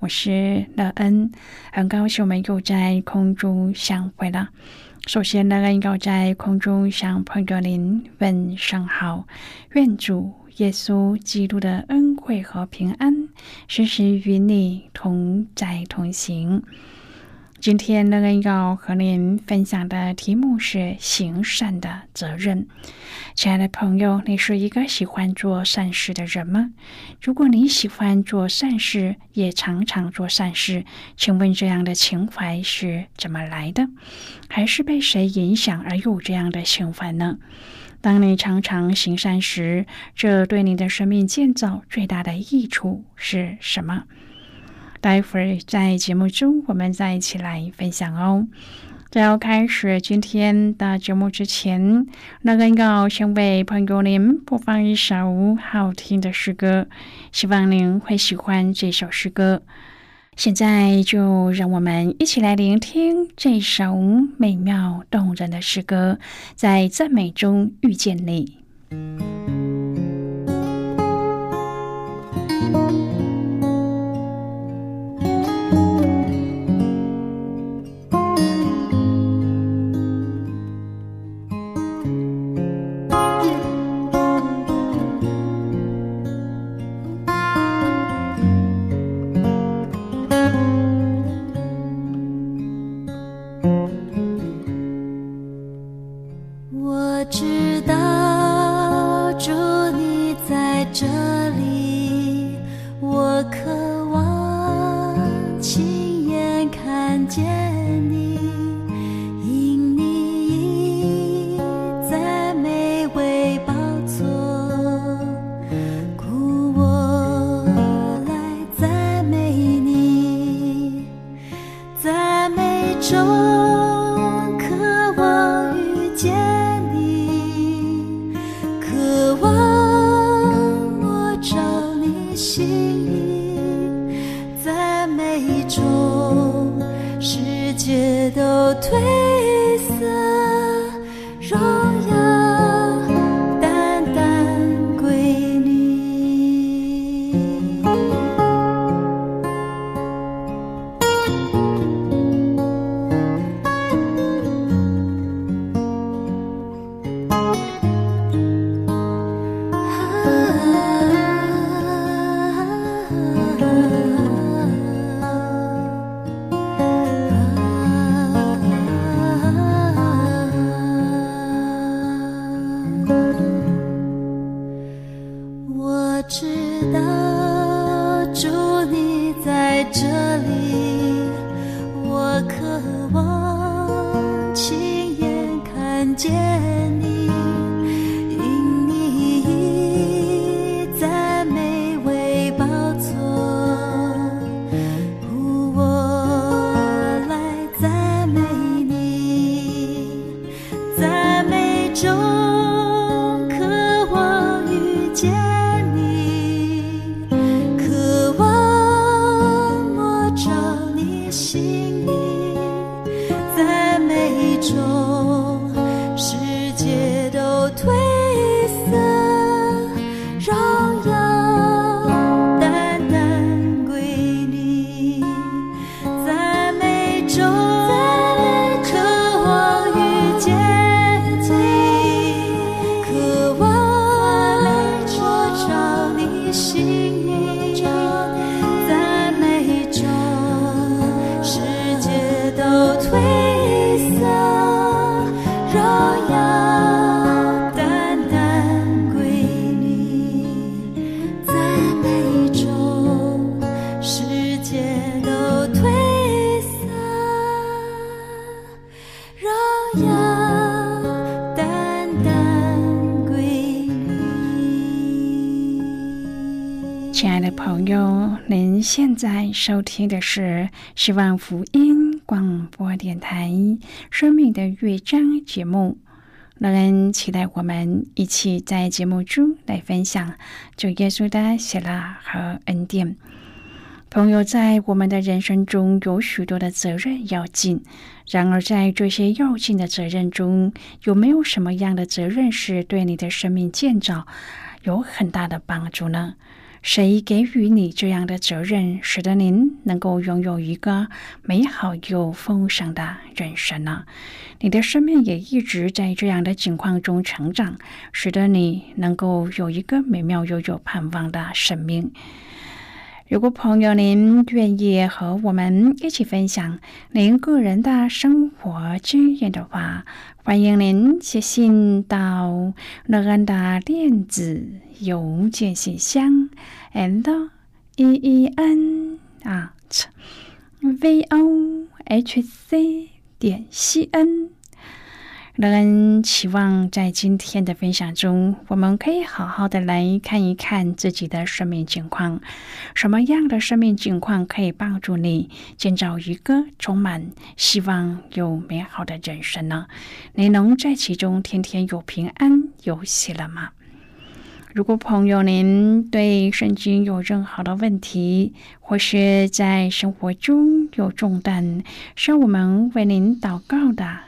我是乐恩，很高兴我们又在空中相会了。首先，乐恩要在空中向朋友您问声好，愿主耶稣基督的恩惠和平安时时与你同在同行。今天乐恩要和您分享的题目是行善的责任。亲爱的朋友，你是一个喜欢做善事的人吗？如果你喜欢做善事，也常常做善事，请问这样的情怀是怎么来的？还是被谁影响而有这样的情怀呢？当你常常行善时，这对你的生命建造最大的益处是什么？待会儿在节目中，我们再一起来分享哦。在要开始今天的节目之前，那个要先为朋友您播放一首好听的诗歌，希望您会喜欢这首诗歌。现在就让我们一起来聆听这首美妙动人的诗歌，在赞美中遇见你。亲眼看见你。中朋友，您现在收听的是希望福音广播电台《生命的乐章》节目。让人期待我们一起在节目中来分享主耶稣的喜乐和恩典。朋友，在我们的人生中有许多的责任要尽，然而在这些要尽的责任中，有没有什么样的责任是对你的生命建造有很大的帮助呢？谁给予你这样的责任，使得您能够拥有一个美好又丰盛的人生呢？你的生命也一直在这样的境况中成长，使得你能够有一个美妙又有盼望的生命。如果朋友您愿意和我们一起分享您个人的生活经验的话，欢迎您写信到乐安的电子邮件信箱，and e e n at v o h c 点 c n。乐恩期望在今天的分享中，我们可以好好的来看一看自己的生命境况。什么样的生命境况可以帮助你建造一个充满希望又美好的人生呢？你能在其中天天有平安有喜乐吗？如果朋友您对圣经有任何的问题，或是在生活中有重担，需要我们为您祷告的。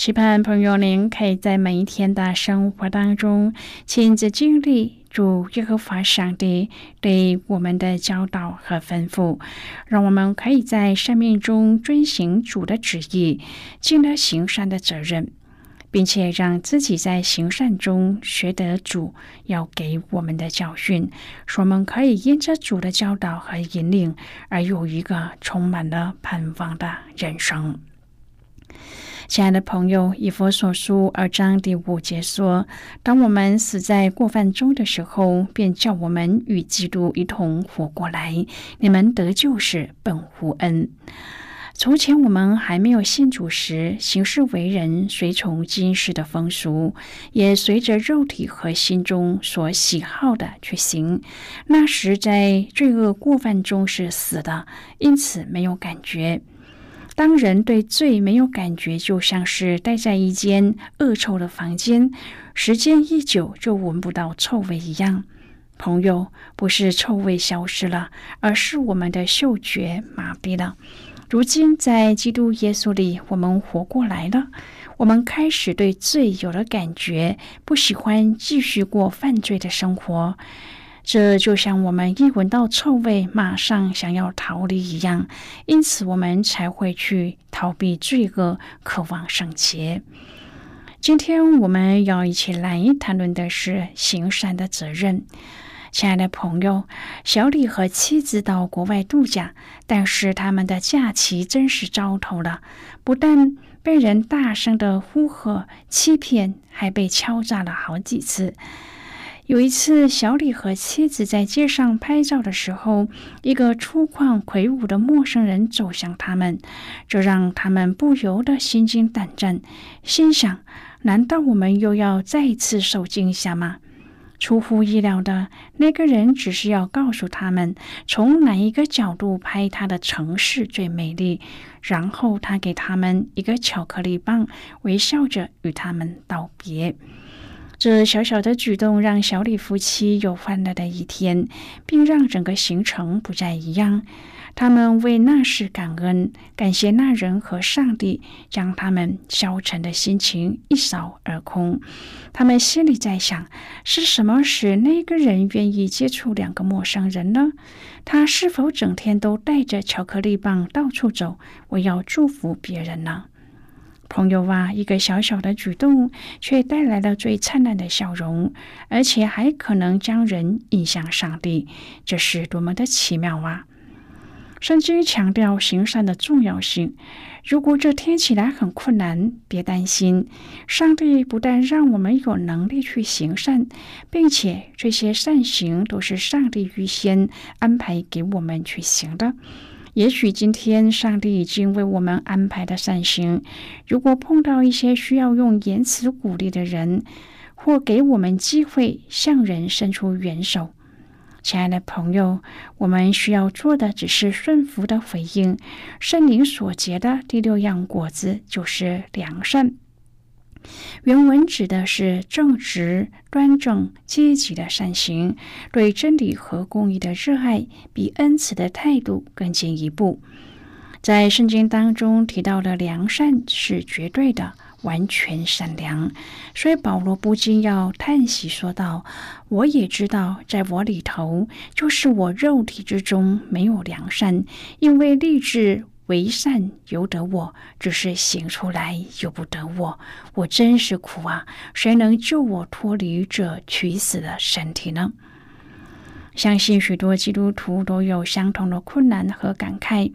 期盼朋友您可以在每一天的生活当中亲自经历。主耶和华上帝对我们的教导和吩咐，让我们可以在生命中遵行主的旨意，尽了行善的责任，并且让自己在行善中学得主要给我们的教训，使我们可以因着主的教导和引领，而有一个充满了盼望的人生。亲爱的朋友，以佛所书二章第五节说：“当我们死在过犯中的时候，便叫我们与基督一同活过来。你们得救是本乎恩。从前我们还没有信主时，行事为人随从今世的风俗，也随着肉体和心中所喜好的去行。那时在罪恶过犯中是死的，因此没有感觉。”当人对罪没有感觉，就像是待在一间恶臭的房间，时间一久就闻不到臭味一样。朋友，不是臭味消失了，而是我们的嗅觉麻痹了。如今在基督耶稣里，我们活过来了，我们开始对罪有了感觉，不喜欢继续过犯罪的生活。这就像我们一闻到臭味，马上想要逃离一样，因此我们才会去逃避罪恶，渴望圣洁。今天我们要一起来谈论的是行善的责任。亲爱的朋友，小李和妻子到国外度假，但是他们的假期真是糟透了，不但被人大声的呼喝、欺骗，还被敲诈了好几次。有一次，小李和妻子在街上拍照的时候，一个粗犷魁梧的陌生人走向他们，这让他们不由得心惊胆战，心想：难道我们又要再次受惊吓吗？出乎意料的，那个人只是要告诉他们从哪一个角度拍他的城市最美丽，然后他给他们一个巧克力棒，微笑着与他们道别。这小小的举动让小李夫妻有欢乐的一天，并让整个行程不再一样。他们为那事感恩，感谢那人和上帝将他们消沉的心情一扫而空。他们心里在想：是什么使那个人愿意接触两个陌生人呢？他是否整天都带着巧克力棒到处走，我要祝福别人呢？朋友啊，一个小小的举动，却带来了最灿烂的笑容，而且还可能将人引向上帝，这是多么的奇妙啊！圣经强调行善的重要性。如果这听起来很困难，别担心，上帝不但让我们有能力去行善，并且这些善行都是上帝预先安排给我们去行的。也许今天上帝已经为我们安排的善行，如果碰到一些需要用言辞鼓励的人，或给我们机会向人伸出援手。亲爱的朋友，我们需要做的只是顺服的回应。圣灵所结的第六样果子就是良善。原文指的是正直、端正、积极的善行，对真理和公义的热爱，比恩慈的态度更进一步。在圣经当中提到的良善是绝对的。完全善良，所以保罗不禁要叹息说道：“我也知道，在我里头，就是我肉体之中没有良善，因为立志为善由得我，只是行出来由不得我。我真是苦啊！谁能救我脱离这取死的身体呢？”相信许多基督徒都有相同的困难和感慨。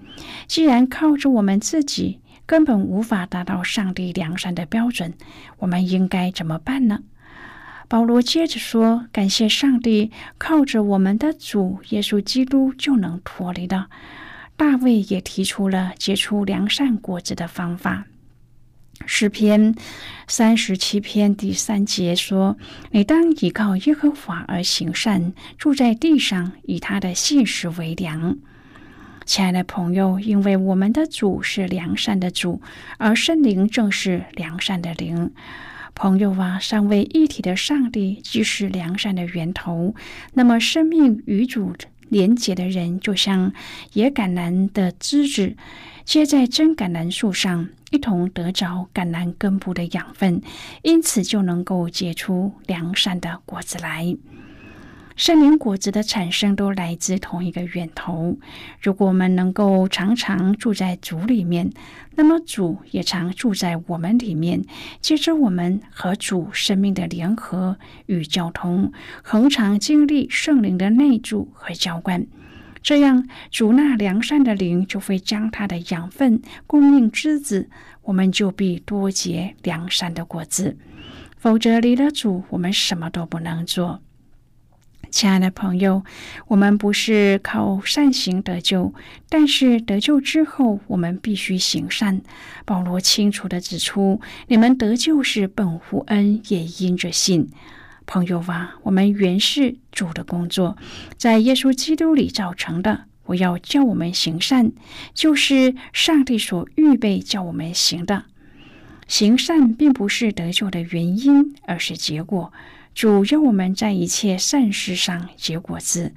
既然靠着我们自己，根本无法达到上帝良善的标准，我们应该怎么办呢？保罗接着说：“感谢上帝，靠着我们的主耶稣基督就能脱离的。”大卫也提出了结出良善果子的方法。诗篇三十七篇第三节说：“你当依靠耶和华而行善，住在地上，以他的信实为粮。”亲爱的朋友，因为我们的主是良善的主，而圣灵正是良善的灵。朋友啊，三位一体的上帝既是良善的源头，那么生命与主廉洁的人，就像野橄榄的枝子接在真橄榄树上，一同得着橄榄根部的养分，因此就能够结出良善的果子来。圣灵果子的产生都来自同一个源头。如果我们能够常常住在主里面，那么主也常住在我们里面。接着，我们和主生命的联合与交通，恒常经历圣灵的内住和浇灌，这样主那良善的灵就会将他的养分供应枝子，我们就必多结良善的果子。否则，离了主，我们什么都不能做。亲爱的朋友，我们不是靠善行得救，但是得救之后，我们必须行善。保罗清楚的指出，你们得救是本乎恩，也因着信。朋友啊，我们原是主的工作，在耶稣基督里造成的。我要叫我们行善，就是上帝所预备叫我们行的。行善并不是得救的原因，而是结果。主要我们在一切善事上结果子。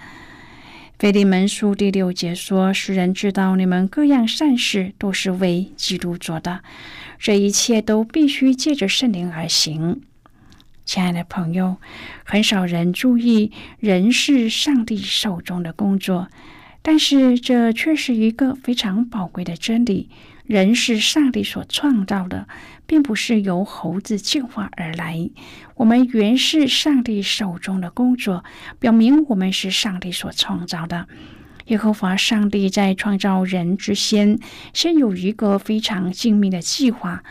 腓利门书第六节说：“世人知道你们各样善事都是为基督做的，这一切都必须借着圣灵而行。”亲爱的朋友，很少人注意人是上帝手中的工作，但是这却是一个非常宝贵的真理。人是上帝所创造的，并不是由猴子进化而来。我们原是上帝手中的工作，表明我们是上帝所创造的。耶和华上帝在创造人之先，先有一个非常精密的计划，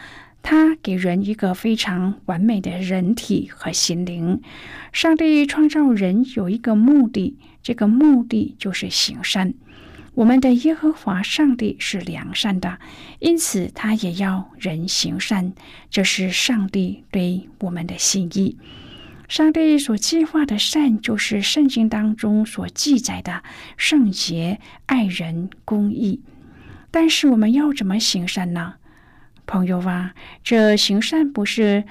他给人一个非常完美的人体和心灵。上帝创造人有一个目的，这个目的就是行善。我们的耶和华上帝是良善的，因此他也要人行善。这是上帝对我们的心意。上帝所计划的善，就是圣经当中所记载的圣洁、爱人、公义。但是我们要怎么行善呢？朋友啊，这行善不是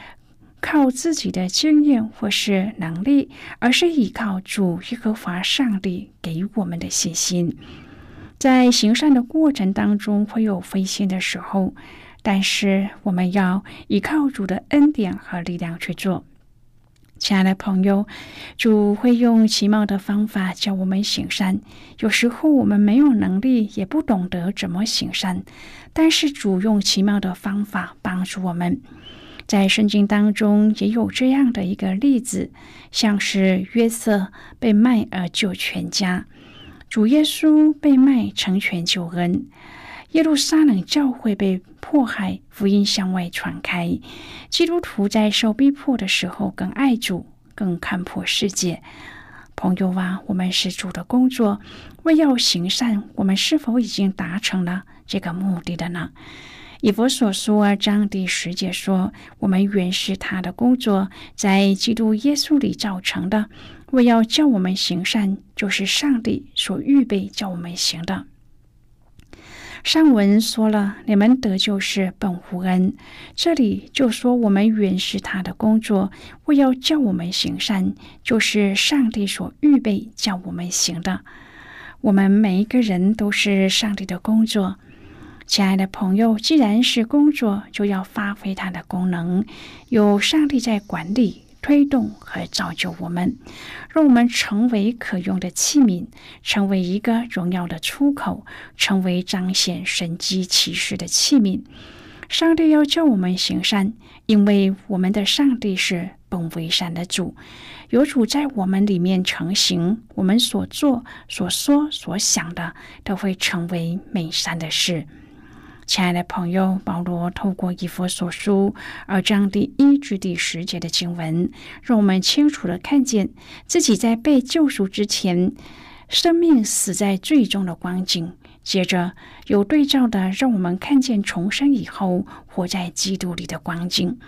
靠自己的经验或是能力，而是依靠主耶和华上帝给我们的信心。在行善的过程当中，会有灰心的时候，但是我们要依靠主的恩典和力量去做。亲爱的朋友，主会用奇妙的方法教我们行善。有时候我们没有能力，也不懂得怎么行善，但是主用奇妙的方法帮助我们。在圣经当中也有这样的一个例子，像是约瑟被卖而救全家。主耶稣被卖成全救恩，耶路撒冷教会被迫害，福音向外传开。基督徒在受逼迫的时候，更爱主，更看破世界。朋友啊，我们是主的工作，为要行善，我们是否已经达成了这个目的的呢？以佛所说二章第十节说：“我们原是他的工作，在基督耶稣里造成的。为要叫我们行善，就是上帝所预备叫我们行的。”上文说了，你们得救是本乎恩。这里就说我们原是他的工作，为要叫我们行善，就是上帝所预备叫我们行的。我们每一个人都是上帝的工作。亲爱的朋友，既然是工作，就要发挥它的功能。有上帝在管理、推动和造就我们，让我们成为可用的器皿，成为一个荣耀的出口，成为彰显神迹奇事的器皿。上帝要叫我们行善，因为我们的上帝是本为善的主，有主在我们里面成型，我们所做、所说、所想的，都会成为美善的事。亲爱的朋友，保罗透过以佛所书二章第一至第十节的经文，让我们清楚的看见自己在被救赎之前，生命死在最终的光景；接着有对照的，让我们看见重生以后活在基督里的光景。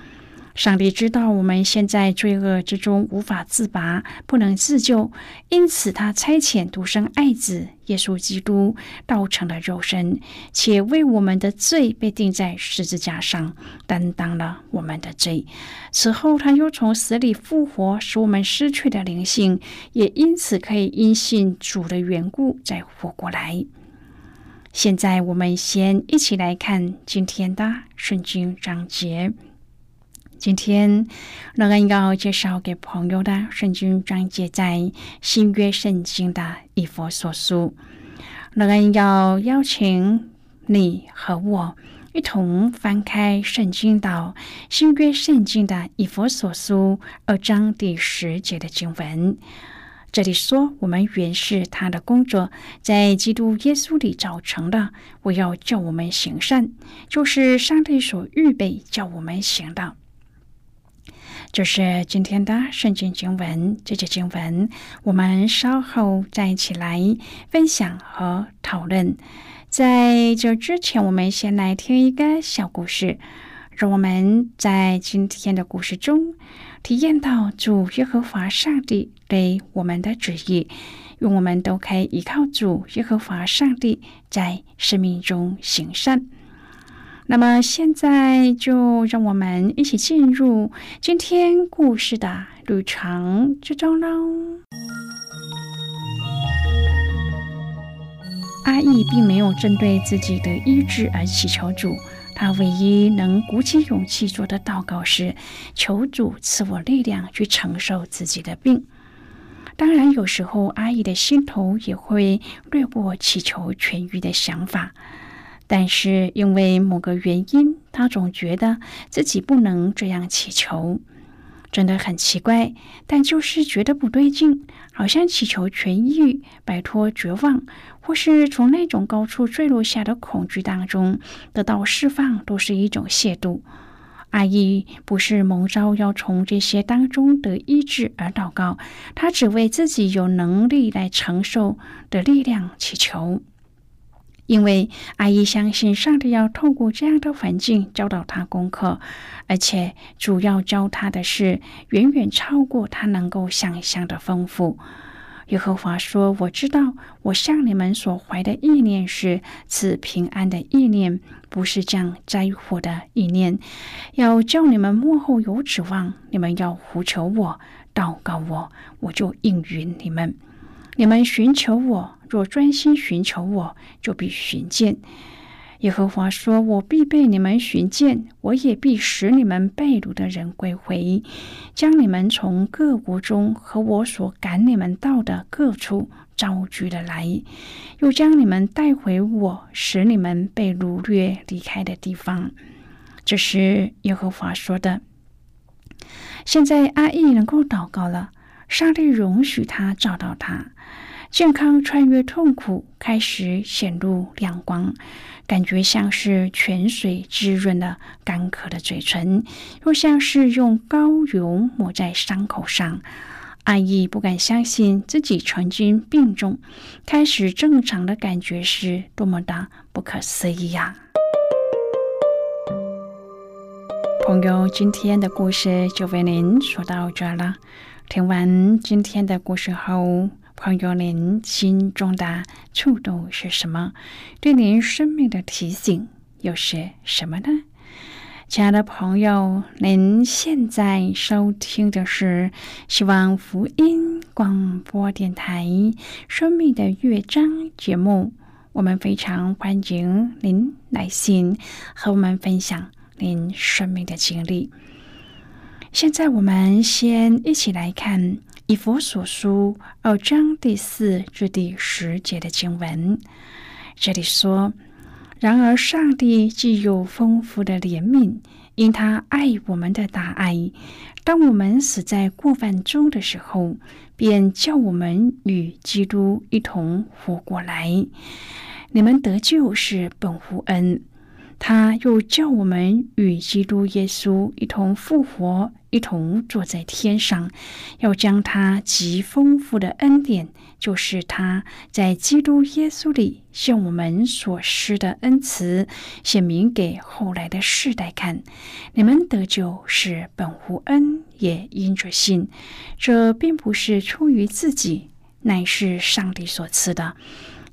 上帝知道我们现在罪恶之中无法自拔，不能自救，因此他差遣独生爱子耶稣基督道成了肉身，且为我们的罪被钉在十字架上，担当了我们的罪。此后他又从死里复活，使我们失去的灵性也因此可以因信主的缘故再活过来。现在我们先一起来看今天的圣经章节。今天，乐恩要介绍给朋友的圣经章节在新约圣经的以佛所书。乐恩要邀请你和我一同翻开圣经到新约圣经的以佛所书二章第十节的经文。这里说：“我们原是他的工作，在基督耶稣里造成的。我要叫我们行善，就是上帝所预备叫我们行的。”这是今天的圣经经文，这节经文我们稍后再一起来分享和讨论。在这之前，我们先来听一个小故事，让我们在今天的故事中体验到主耶和华上帝对我们的旨意，愿我们都可以依靠主耶和华上帝在生命中行善。那么现在就让我们一起进入今天故事的旅程之中喽。阿义并没有针对自己的医治而祈求主，他唯一能鼓起勇气做的祷告是：求主赐我力量去承受自己的病。当然，有时候阿义的心头也会掠过祈求痊愈的想法。但是因为某个原因，他总觉得自己不能这样祈求，真的很奇怪。但就是觉得不对劲，好像祈求痊愈、摆脱绝望，或是从那种高处坠落下的恐惧当中得到释放，都是一种亵渎。阿姨不是蒙召要从这些当中得医治而祷告，他只为自己有能力来承受的力量祈求。因为阿姨相信上帝要透过这样的环境教导他功课，而且主要教他的是远远超过他能够想象的丰富。耶和华说：“我知道，我向你们所怀的意念是赐平安的意念，不是降灾祸的意念，要叫你们幕后有指望。你们要呼求我，祷告我，我就应允你们。你们寻求我。”若专心寻求我，就必寻见。耶和华说：“我必被你们寻见，我也必使你们被掳的人归回，将你们从各国中和我所赶你们到的各处招聚了来，又将你们带回我使你们被掳掠离开的地方。”这是耶和华说的。现在阿义能够祷告了，上帝容许他找到他。健康穿越痛苦，开始显露亮光，感觉像是泉水滋润了干渴的嘴唇，又像是用膏油抹在伤口上。阿姨不敢相信自己曾经病重，开始正常的感觉是多么的不可思议呀！朋友，今天的故事就为您说到这了。听完今天的故事后，朋友您心中的触动是什么？对您生命的提醒又是什么呢？亲爱的朋友，您现在收听的是希望福音广播电台《生命的乐章》节目。我们非常欢迎您来信和我们分享您生命的经历。现在，我们先一起来看《以佛所书》二章第四至第十节的经文。这里说。然而，上帝既有丰富的怜悯，因他爱我们的大爱，当我们死在过犯中的时候，便叫我们与基督一同活过来。你们得救是本乎恩。他又叫我们与基督耶稣一同复活，一同坐在天上，要将他极丰富的恩典，就是他在基督耶稣里向我们所施的恩慈，显明给后来的世代看。你们得救是本乎恩，也因着信。这并不是出于自己，乃是上帝所赐的。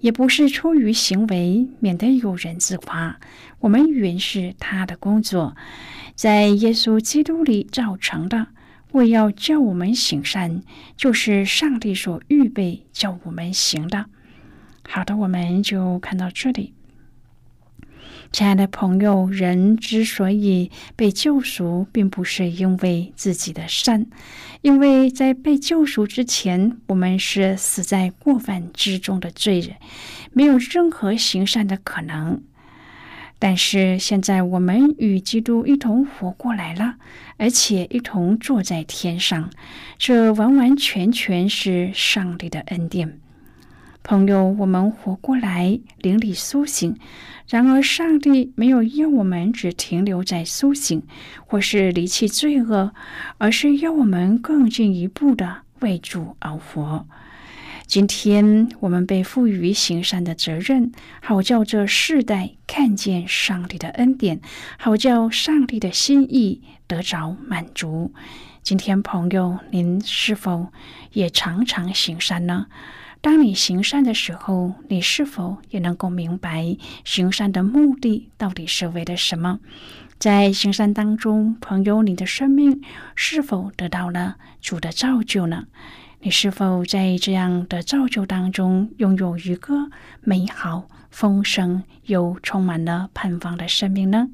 也不是出于行为，免得有人自夸。我们原是他的工作，在耶稣基督里造成的，为要叫我们行善，就是上帝所预备叫我们行的。好的，我们就看到这里。亲爱的朋友，人之所以被救赎，并不是因为自己的善，因为在被救赎之前，我们是死在过犯之中的罪人，没有任何行善的可能。但是现在，我们与基督一同活过来了，而且一同坐在天上，这完完全全是上帝的恩典。朋友，我们活过来，灵里苏醒。然而，上帝没有要我们只停留在苏醒，或是离弃罪恶，而是要我们更进一步的为主而活。今天，我们被赋予行善的责任，好叫这世代看见上帝的恩典，好叫上帝的心意得着满足。今天，朋友，您是否也常常行善呢？当你行善的时候，你是否也能够明白行善的目的到底是为了什么？在行善当中，朋友，你的生命是否得到了主的造就呢？你是否在这样的造就当中拥有一个美好、丰盛又充满了盼望的生命呢？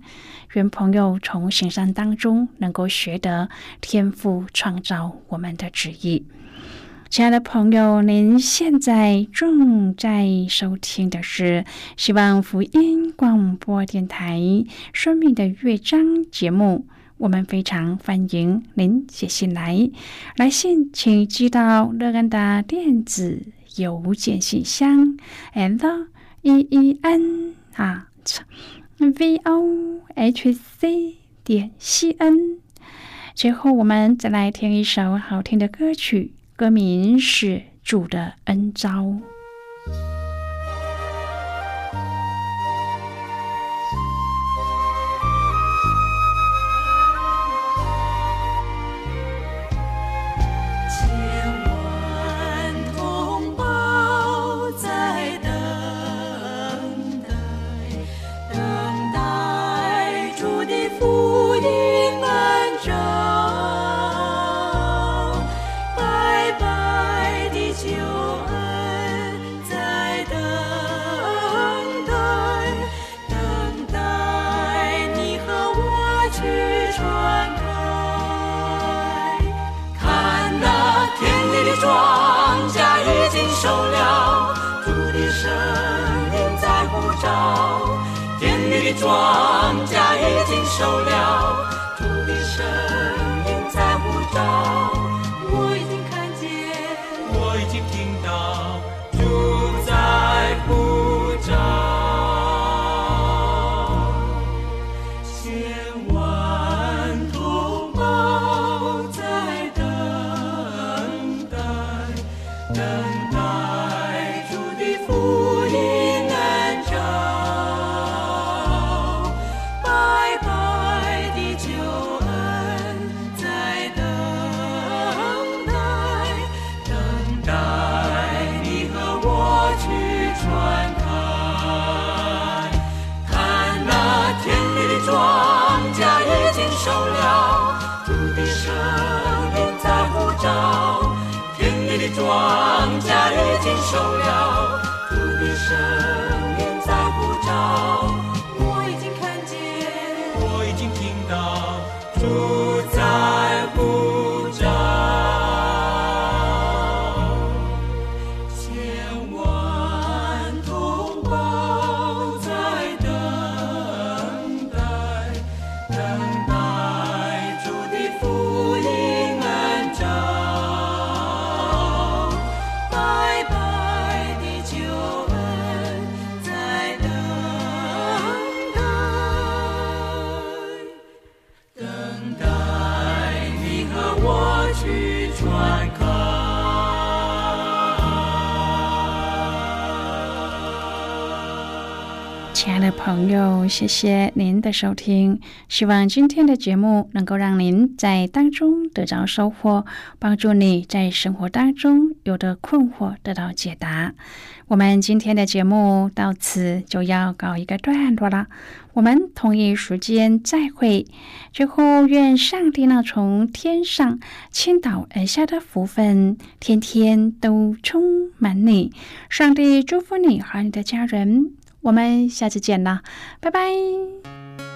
愿朋友从行善当中能够学得天赋创造我们的旨意。亲爱的朋友，您现在正在收听的是希望福音广播电台《生命的乐章》节目。我们非常欢迎您写信来，来信请寄到乐安的电子邮件信箱，l e e n 啊，v o h c 点 c n。最后，我们再来听一首好听的歌曲。歌名是主的恩招。我已经听到，已经熟了，主的声音在呼召。我已经看见，我已经听到，主朋友，谢谢您的收听。希望今天的节目能够让您在当中得到收获，帮助你在生活当中有的困惑得到解答。我们今天的节目到此就要告一个段落了，我们同一时间再会。最后，愿上帝那从天上倾倒而下的福分，天天都充满你。上帝祝福你和你的家人。我们下次见啦拜拜。